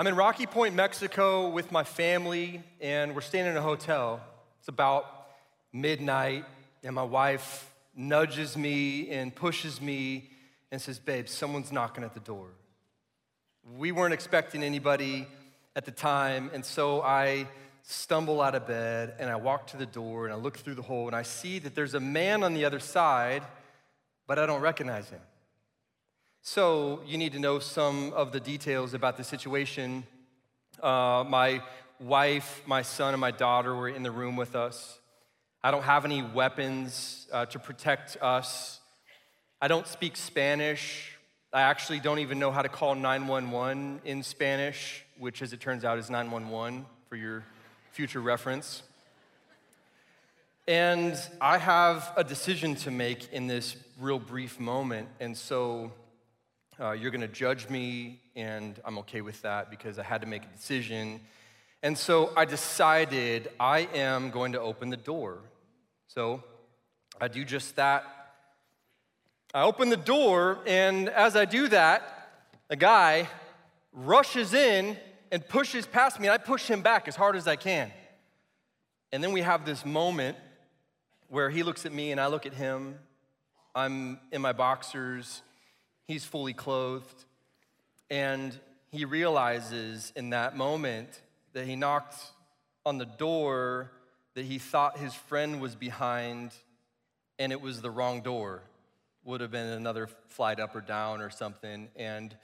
I'm in Rocky Point, Mexico with my family, and we're staying in a hotel. It's about midnight, and my wife nudges me and pushes me and says, Babe, someone's knocking at the door. We weren't expecting anybody at the time, and so I stumble out of bed and I walk to the door and I look through the hole and I see that there's a man on the other side, but I don't recognize him. So you need to know some of the details about the situation. Uh, my wife, my son, and my daughter were in the room with us. I don't have any weapons uh, to protect us. I don't speak Spanish. I actually don't even know how to call 911 in Spanish, which, as it turns out, is 911 for your future reference. And I have a decision to make in this real brief moment. And so uh, you're going to judge me, and I'm okay with that because I had to make a decision. And so I decided I am going to open the door. So I do just that. I open the door, and as I do that, a guy rushes in and pushes past me, and I push him back as hard as I can. And then we have this moment where he looks at me and I look at him. I'm in my boxers He's fully clothed. And he realizes in that moment that he knocked on the door that he thought his friend was behind, and it was the wrong door. Would have been another flight up or down or something. And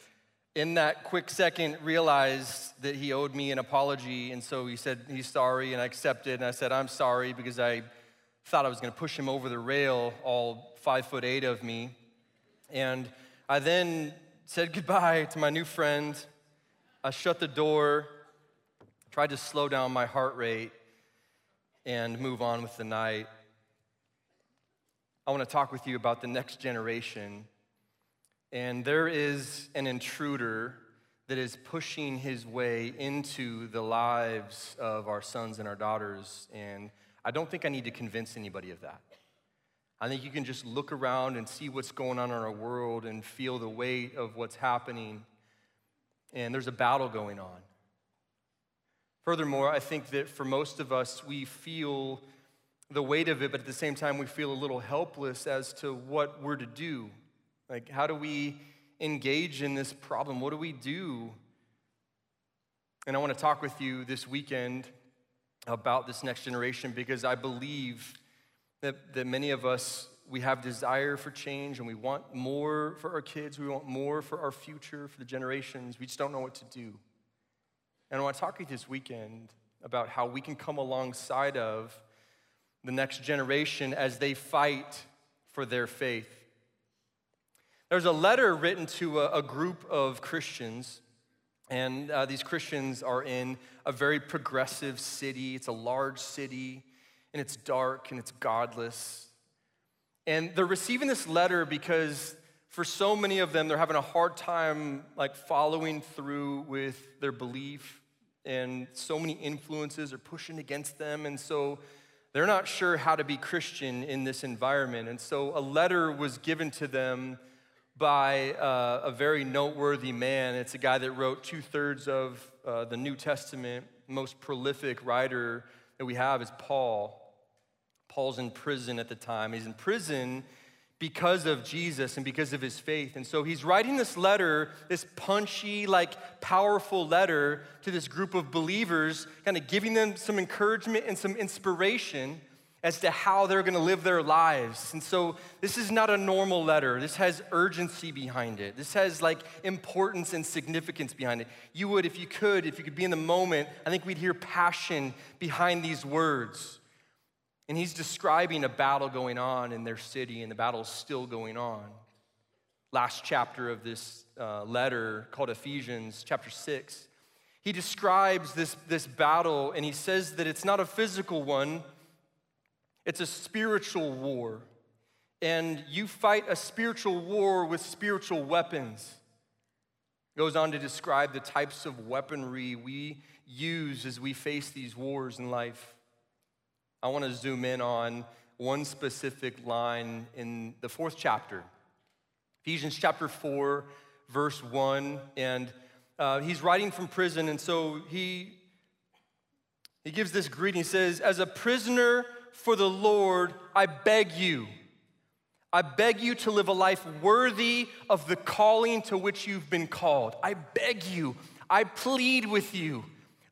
in that quick second, realized that he owed me an apology. And so he said he's sorry, and I accepted. And I said, I'm sorry because I thought I was going to push him over the rail, all five foot eight of me. And I then said goodbye to my new friend. I shut the door, tried to slow down my heart rate, and move on with the night. I want to talk with you about the next generation. And there is an intruder that is pushing his way into the lives of our sons and our daughters. And I don't think I need to convince anybody of that. I think you can just look around and see what's going on in our world and feel the weight of what's happening. And there's a battle going on. Furthermore, I think that for most of us, we feel the weight of it, but at the same time, we feel a little helpless as to what we're to do. Like, how do we engage in this problem? What do we do? And I want to talk with you this weekend about this next generation because I believe that, that many of us, we have desire for change and we want more for our kids, we want more for our future, for the generations. We just don't know what to do. And I want to talk to you this weekend about how we can come alongside of the next generation as they fight for their faith. There's a letter written to a, a group of Christians, and uh, these Christians are in a very progressive city. It's a large city and it's dark and it's godless. And they're receiving this letter because for so many of them, they're having a hard time like following through with their belief, and so many influences are pushing against them. And so they're not sure how to be Christian in this environment. And so a letter was given to them by uh, a very noteworthy man. It's a guy that wrote two thirds of uh, the New Testament, most prolific writer that we have is Paul. Paul's in prison at the time. He's in prison because of Jesus and because of his faith. And so he's writing this letter, this punchy, like powerful letter to this group of believers, kind of giving them some encouragement and some inspiration as to how they're going to live their lives. And so this is not a normal letter. This has urgency behind it. This has like importance and significance behind it. You would, if you could, if you could be in the moment, I think we'd hear passion behind these words. And he's describing a battle going on in their city, and the battle is still going on. Last chapter of this uh, letter called Ephesians, chapter 6, he describes this, this battle, and he says that it's not a physical one, it's a spiritual war. And you fight a spiritual war with spiritual weapons. Goes on to describe the types of weaponry we use as we face these wars in life. I want to zoom in on one specific line in the fourth chapter, Ephesians chapter 4, verse 1. And uh, he's writing from prison, and so he, he gives this greeting. He says, As a prisoner for the Lord, I beg you. I beg you to live a life worthy of the calling to which you've been called. I beg you, I plead with you,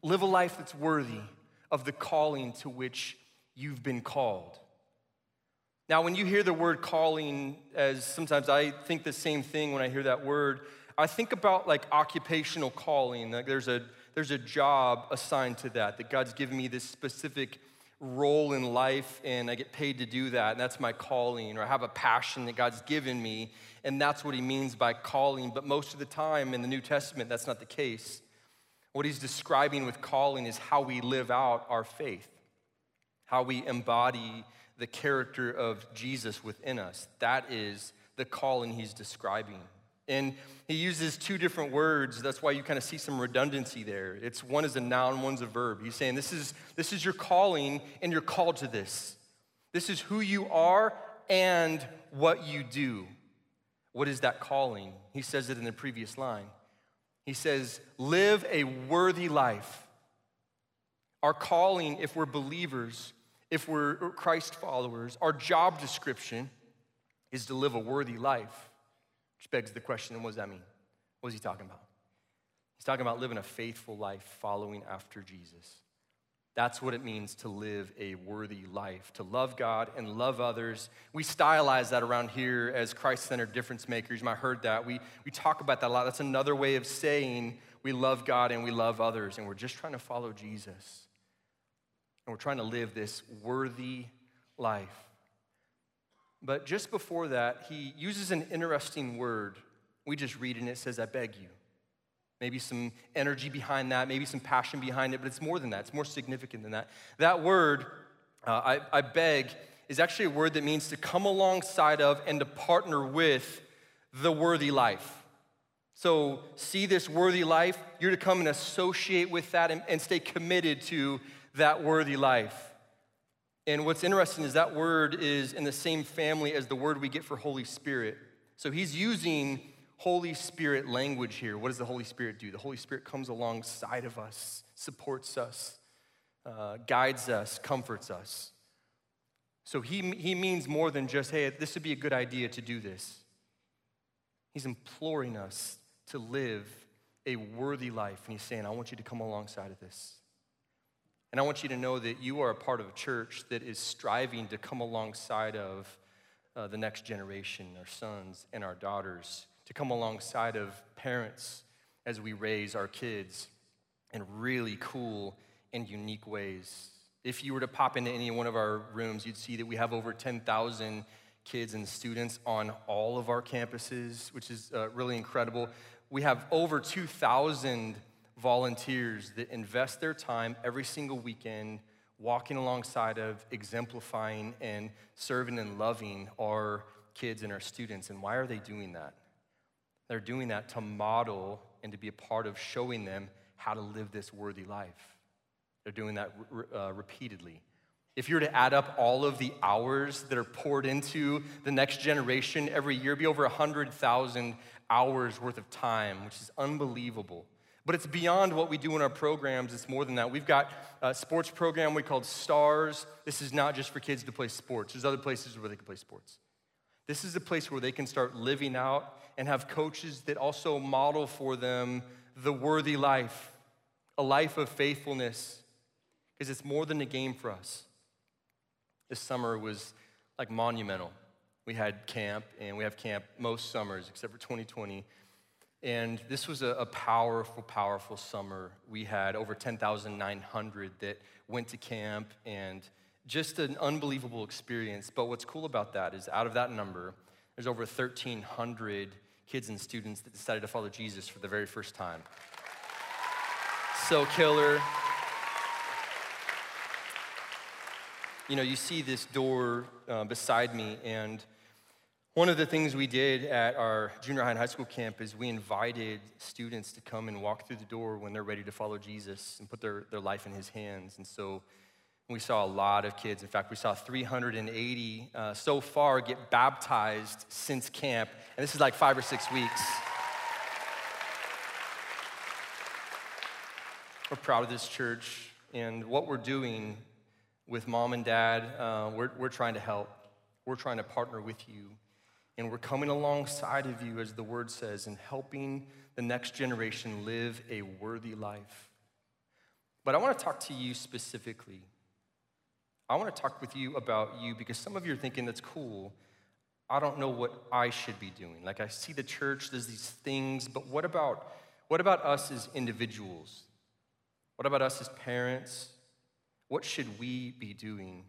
live a life that's worthy of the calling to which you've been called. Now, when you hear the word calling, as sometimes I think the same thing when I hear that word, I think about like occupational calling. Like there's a there's a job assigned to that, that God's given me this specific role in life and I get paid to do that, and that's my calling, or I have a passion that God's given me, and that's what he means by calling. But most of the time in the New Testament, that's not the case. What he's describing with calling is how we live out our faith, how we embody the character of Jesus within us. That is the calling he's describing. And he uses two different words. That's why you kind of see some redundancy there. It's one is a noun, one's a verb. He's saying this is this is your calling and you're called to this. This is who you are and what you do. What is that calling? He says it in the previous line. He says, "Live a worthy life." Our calling if we're believers, if we're Christ followers, our job description is to live a worthy life. Which begs the question what does that mean? What is he talking about? He's talking about living a faithful life following after Jesus. That's what it means to live a worthy life, to love God and love others. We stylize that around here as Christ centered difference makers. You might have heard that. We, we talk about that a lot. That's another way of saying we love God and we love others, and we're just trying to follow Jesus. And we're trying to live this worthy life. But just before that, he uses an interesting word. We just read and it says, I beg you. Maybe some energy behind that, maybe some passion behind it, but it's more than that. It's more significant than that. That word, uh, I, I beg, is actually a word that means to come alongside of and to partner with the worthy life. So, see this worthy life, you're to come and associate with that and, and stay committed to that worthy life. And what's interesting is that word is in the same family as the word we get for Holy Spirit. So he's using Holy Spirit language here. What does the Holy Spirit do? The Holy Spirit comes alongside of us, supports us, uh, guides us, comforts us. So he, he means more than just, hey, this would be a good idea to do this. He's imploring us to live a worthy life. And he's saying, I want you to come alongside of this. And I want you to know that you are a part of a church that is striving to come alongside of uh, the next generation, our sons and our daughters, to come alongside of parents as we raise our kids in really cool and unique ways. If you were to pop into any one of our rooms, you'd see that we have over 10,000 kids and students on all of our campuses, which is uh, really incredible. We have over 2,000 volunteers that invest their time every single weekend walking alongside of exemplifying and serving and loving our kids and our students. And why are they doing that? They're doing that to model and to be a part of showing them how to live this worthy life. They're doing that uh, repeatedly. If you were to add up all of the hours that are poured into the next generation every year, be over 100,000 hours worth of time, which is unbelievable. But it's beyond what we do in our programs. It's more than that. We've got a sports program we called STARS. This is not just for kids to play sports. There's other places where they can play sports. This is a place where they can start living out and have coaches that also model for them the worthy life, a life of faithfulness, because it's more than a game for us. This summer was like monumental. We had camp, and we have camp most summers except for 2020. And this was a, a, powerful, powerful summer. We had over 10,900 that went to camp and just an unbelievable experience. But what's cool about that is out of that number, there's over 1,300 kids and students that decided to follow Jesus for the very first time. So killer. You know, you see this door uh, beside me, and one of the things we did at our junior high and high school camp is we invited students to come and walk through the door when they're ready to follow Jesus and put their, their life in his hands. And so we saw a lot of kids. In fact, we saw 380 uh, so far get baptized since camp. And this is like five or six weeks. We're proud of this church and what we're doing with mom and dad. Uh, we're, we're trying to help, we're trying to partner with you. And we're coming alongside of you, as the word says, and helping the next generation live a worthy life. But I want to talk to you specifically. I want to talk with you about you because some of you are thinking that's cool. I don't know what I should be doing. Like I see the church, there's these things, but what about what about us as individuals? What about us as parents? What should we be doing?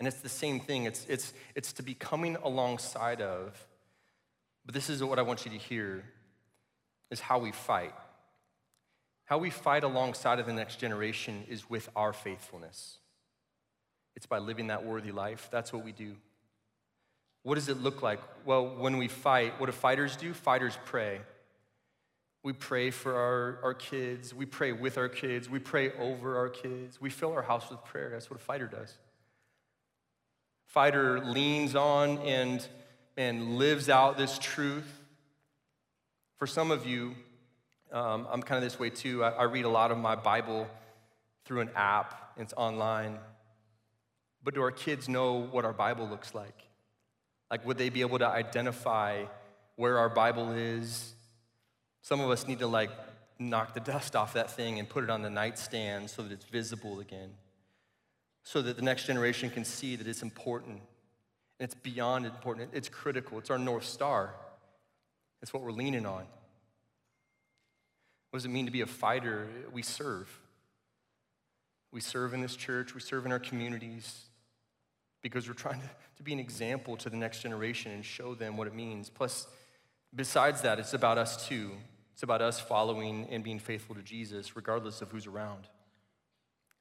And it's the same thing. It's, it's, it's to be coming alongside of, but this is what I want you to hear, is how we fight. How we fight alongside of the next generation is with our faithfulness. It's by living that worthy life. That's what we do. What does it look like? Well, when we fight, what do fighters do? Fighters pray. We pray for our, our kids. We pray with our kids. We pray over our kids. We fill our house with prayer. That's what a fighter does. Fighter leans on and, and lives out this truth. For some of you, um, I'm kind of this way too. I, I read a lot of my Bible through an app, it's online. But do our kids know what our Bible looks like? Like, would they be able to identify where our Bible is? Some of us need to like knock the dust off that thing and put it on the nightstand so that it's visible again, so that the next generation can see that it's important. And it's beyond important, it's critical, it's our North Star. It's what we're leaning on. What does it mean to be a fighter? We serve. We serve in this church, we serve in our communities because we're trying to, to be an example to the next generation and show them what it means. Plus, Besides that, it's about us too. It's about us following and being faithful to Jesus, regardless of who's around.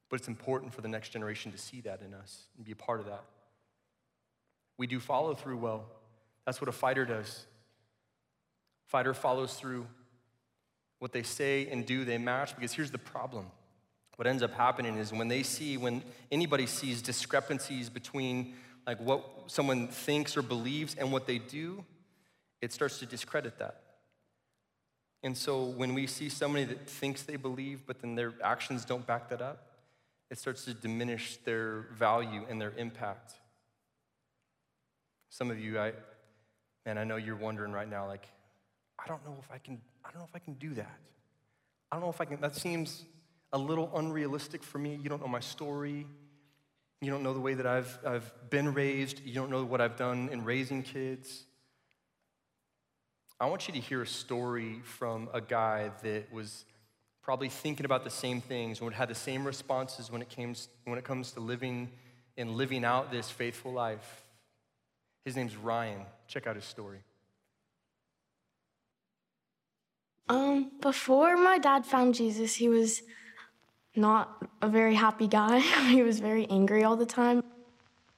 But it's important for the next generation to see that in us and be a part of that. We do follow through well. That's what a fighter does. Fighter follows through. What they say and do, they match because here's the problem. What ends up happening is when they see, when anybody sees discrepancies between like what someone thinks or believes and what they do, it starts to discredit that. And so when we see somebody that thinks they believe, but then their actions don't back that up, it starts to diminish their value and their impact. Some of you, I, man, I know you're wondering right now, like, I don't know if I can, I don't know if I can do that. I don't know if I can, that seems a little unrealistic for me. You don't know my story. You don't know the way that I've, I've been raised. You don't know what I've done in raising kids. I want you to hear a story from a guy that was probably thinking about the same things and would have the same responses when it, came, when it comes to living and living out this faithful life. His name's Ryan. Check out his story. Um, before my dad found Jesus, he was not a very happy guy. he was very angry all the time.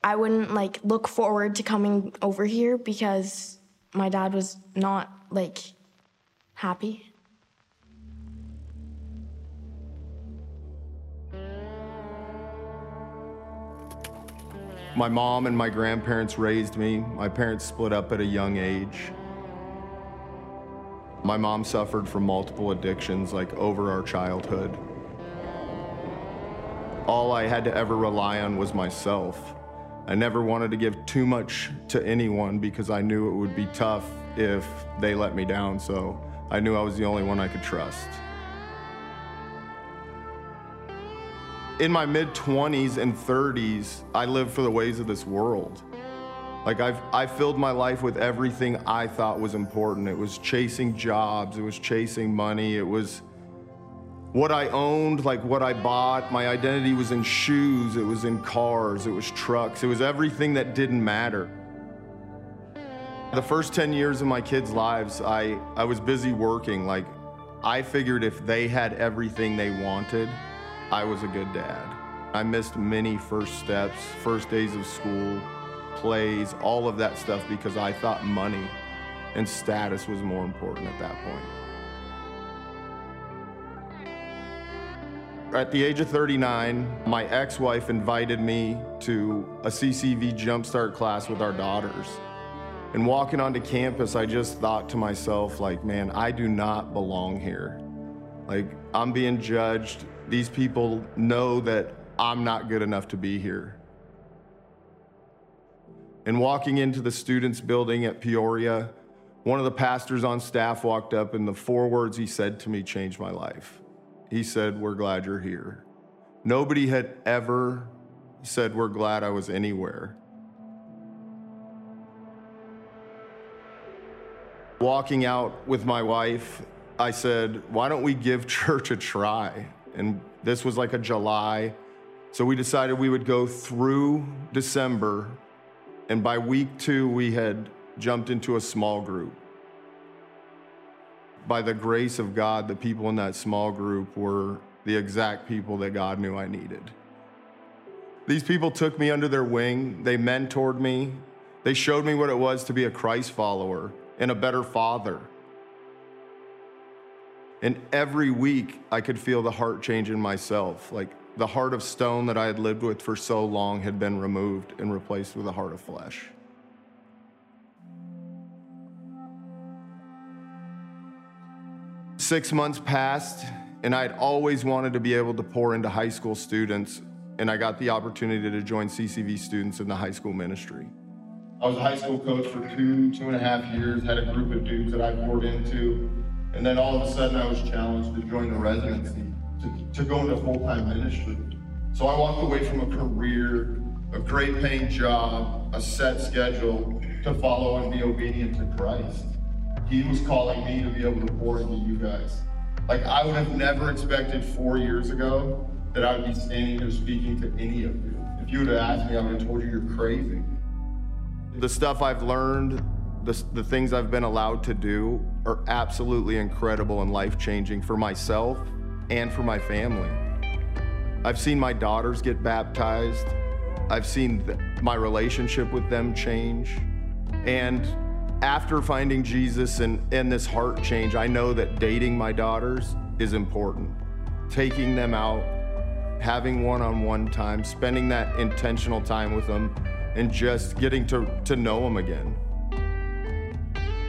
I wouldn't like look forward to coming over here because my dad was not like happy. My mom and my grandparents raised me. My parents split up at a young age. My mom suffered from multiple addictions like over our childhood. All I had to ever rely on was myself. I never wanted to give too much to anyone because I knew it would be tough if they let me down, so I knew I was the only one I could trust. In my mid 20s and 30s, I lived for the ways of this world. Like I've I filled my life with everything I thought was important. It was chasing jobs, it was chasing money, it was what I owned, like what I bought. My identity was in shoes, it was in cars, it was trucks, it was everything that didn't matter. The first 10 years of my kids' lives, I, I was busy working. Like, I figured if they had everything they wanted, I was a good dad. I missed many first steps, first days of school, plays, all of that stuff because I thought money and status was more important at that point. At the age of 39, my ex wife invited me to a CCV Jumpstart class with our daughters. And walking onto campus, I just thought to myself, like, man, I do not belong here. Like, I'm being judged. These people know that I'm not good enough to be here. And walking into the students' building at Peoria, one of the pastors on staff walked up, and the four words he said to me changed my life. He said, We're glad you're here. Nobody had ever said, We're glad I was anywhere. Walking out with my wife, I said, Why don't we give church a try? And this was like a July. So we decided we would go through December. And by week two, we had jumped into a small group. By the grace of God, the people in that small group were the exact people that God knew I needed. These people took me under their wing, they mentored me, they showed me what it was to be a Christ follower and a better father. And every week, I could feel the heart change in myself. Like the heart of stone that I had lived with for so long had been removed and replaced with a heart of flesh. Six months passed, and I had always wanted to be able to pour into high school students, and I got the opportunity to join CCV students in the high school ministry. I was a high school coach for two, two and a half years, had a group of dudes that I poured into, and then all of a sudden I was challenged to join the residency, to, to go into full-time ministry. So I walked away from a career, a great paying job, a set schedule, to follow and be obedient to Christ. He was calling me to be able to pour into you guys. Like I would have never expected four years ago that I would be standing here speaking to any of you. If you would have asked me, I would have told you you're crazy. The stuff I've learned, the, the things I've been allowed to do are absolutely incredible and life changing for myself and for my family. I've seen my daughters get baptized. I've seen th- my relationship with them change. And after finding Jesus and, and this heart change, I know that dating my daughters is important. Taking them out, having one on one time, spending that intentional time with them, and just getting to, to know them again.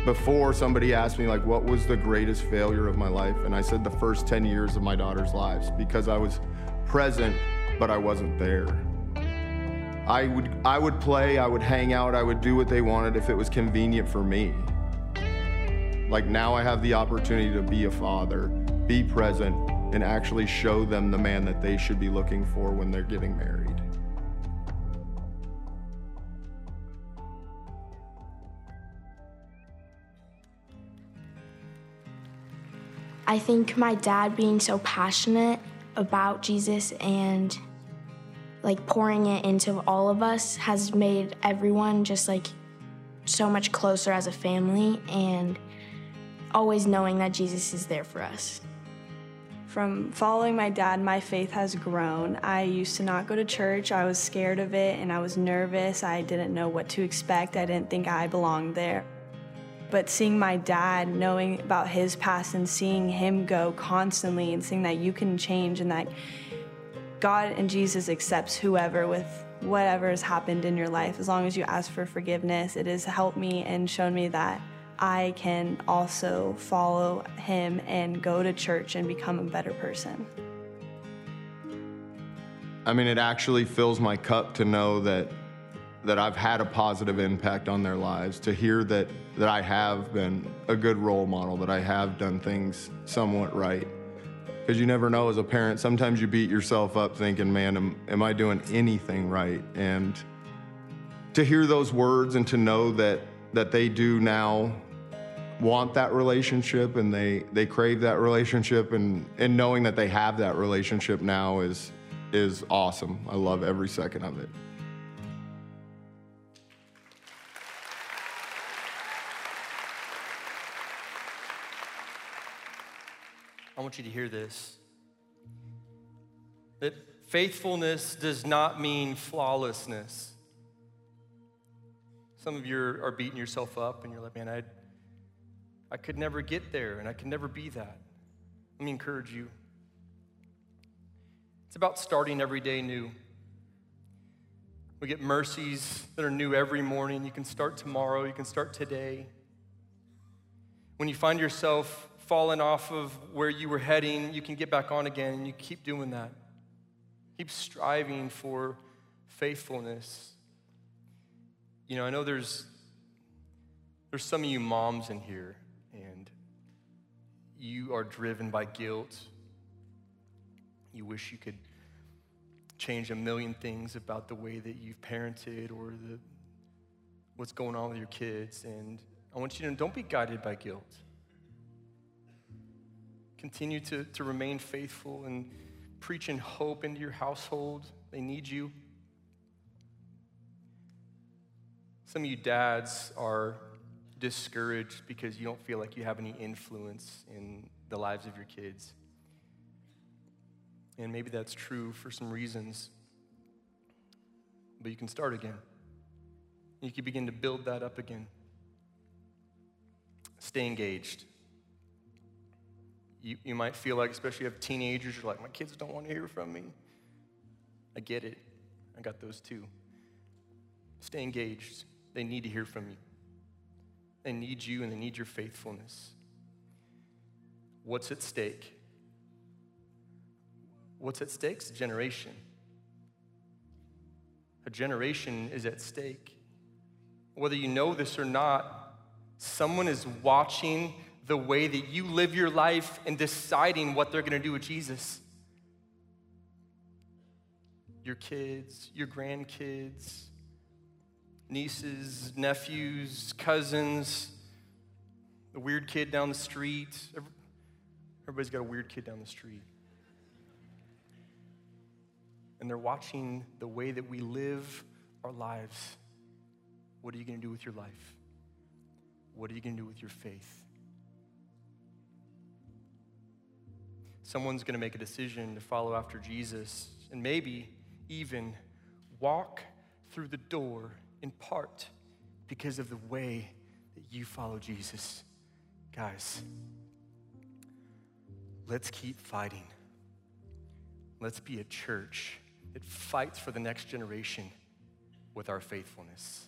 Before somebody asked me, like, what was the greatest failure of my life? And I said, the first 10 years of my daughter's lives, because I was present, but I wasn't there. I would, I would play, I would hang out, I would do what they wanted if it was convenient for me. Like now I have the opportunity to be a father, be present, and actually show them the man that they should be looking for when they're getting married. I think my dad being so passionate about Jesus and like pouring it into all of us has made everyone just like so much closer as a family and always knowing that Jesus is there for us. From following my dad, my faith has grown. I used to not go to church. I was scared of it and I was nervous. I didn't know what to expect. I didn't think I belonged there. But seeing my dad, knowing about his past and seeing him go constantly and seeing that you can change and that God and Jesus accepts whoever with whatever has happened in your life as long as you ask for forgiveness. It has helped me and shown me that I can also follow him and go to church and become a better person. I mean, it actually fills my cup to know that that I've had a positive impact on their lives, to hear that that I have been a good role model, that I have done things somewhat right. Because you never know as a parent, sometimes you beat yourself up thinking, man, am, am I doing anything right? And to hear those words and to know that that they do now want that relationship and they they crave that relationship and and knowing that they have that relationship now is is awesome. I love every second of it. I want you to hear this. That faithfulness does not mean flawlessness. Some of you are beating yourself up and you're like, man, I, I could never get there and I could never be that. Let me encourage you. It's about starting every day new. We get mercies that are new every morning. You can start tomorrow, you can start today. When you find yourself fallen off of where you were heading, you can get back on again and you keep doing that. Keep striving for faithfulness. You know, I know there's there's some of you moms in here and you are driven by guilt. You wish you could change a million things about the way that you've parented or the, what's going on with your kids. And I want you to don't be guided by guilt. Continue to, to remain faithful and preaching hope into your household. They need you. Some of you dads are discouraged because you don't feel like you have any influence in the lives of your kids. And maybe that's true for some reasons. But you can start again. You can begin to build that up again. Stay engaged. You, you might feel like, especially if you have teenagers, you're like, my kids don't want to hear from me. I get it. I got those too. Stay engaged. They need to hear from you. They need you and they need your faithfulness. What's at stake? What's at stake is a generation. A generation is at stake. Whether you know this or not, someone is watching the way that you live your life and deciding what they're going to do with Jesus. Your kids, your grandkids, nieces, nephews, cousins, the weird kid down the street. Everybody's got a weird kid down the street. And they're watching the way that we live our lives. What are you going to do with your life? What are you going to do with your faith? Someone's going to make a decision to follow after Jesus and maybe even walk through the door in part because of the way that you follow Jesus. Guys, let's keep fighting. Let's be a church that fights for the next generation with our faithfulness.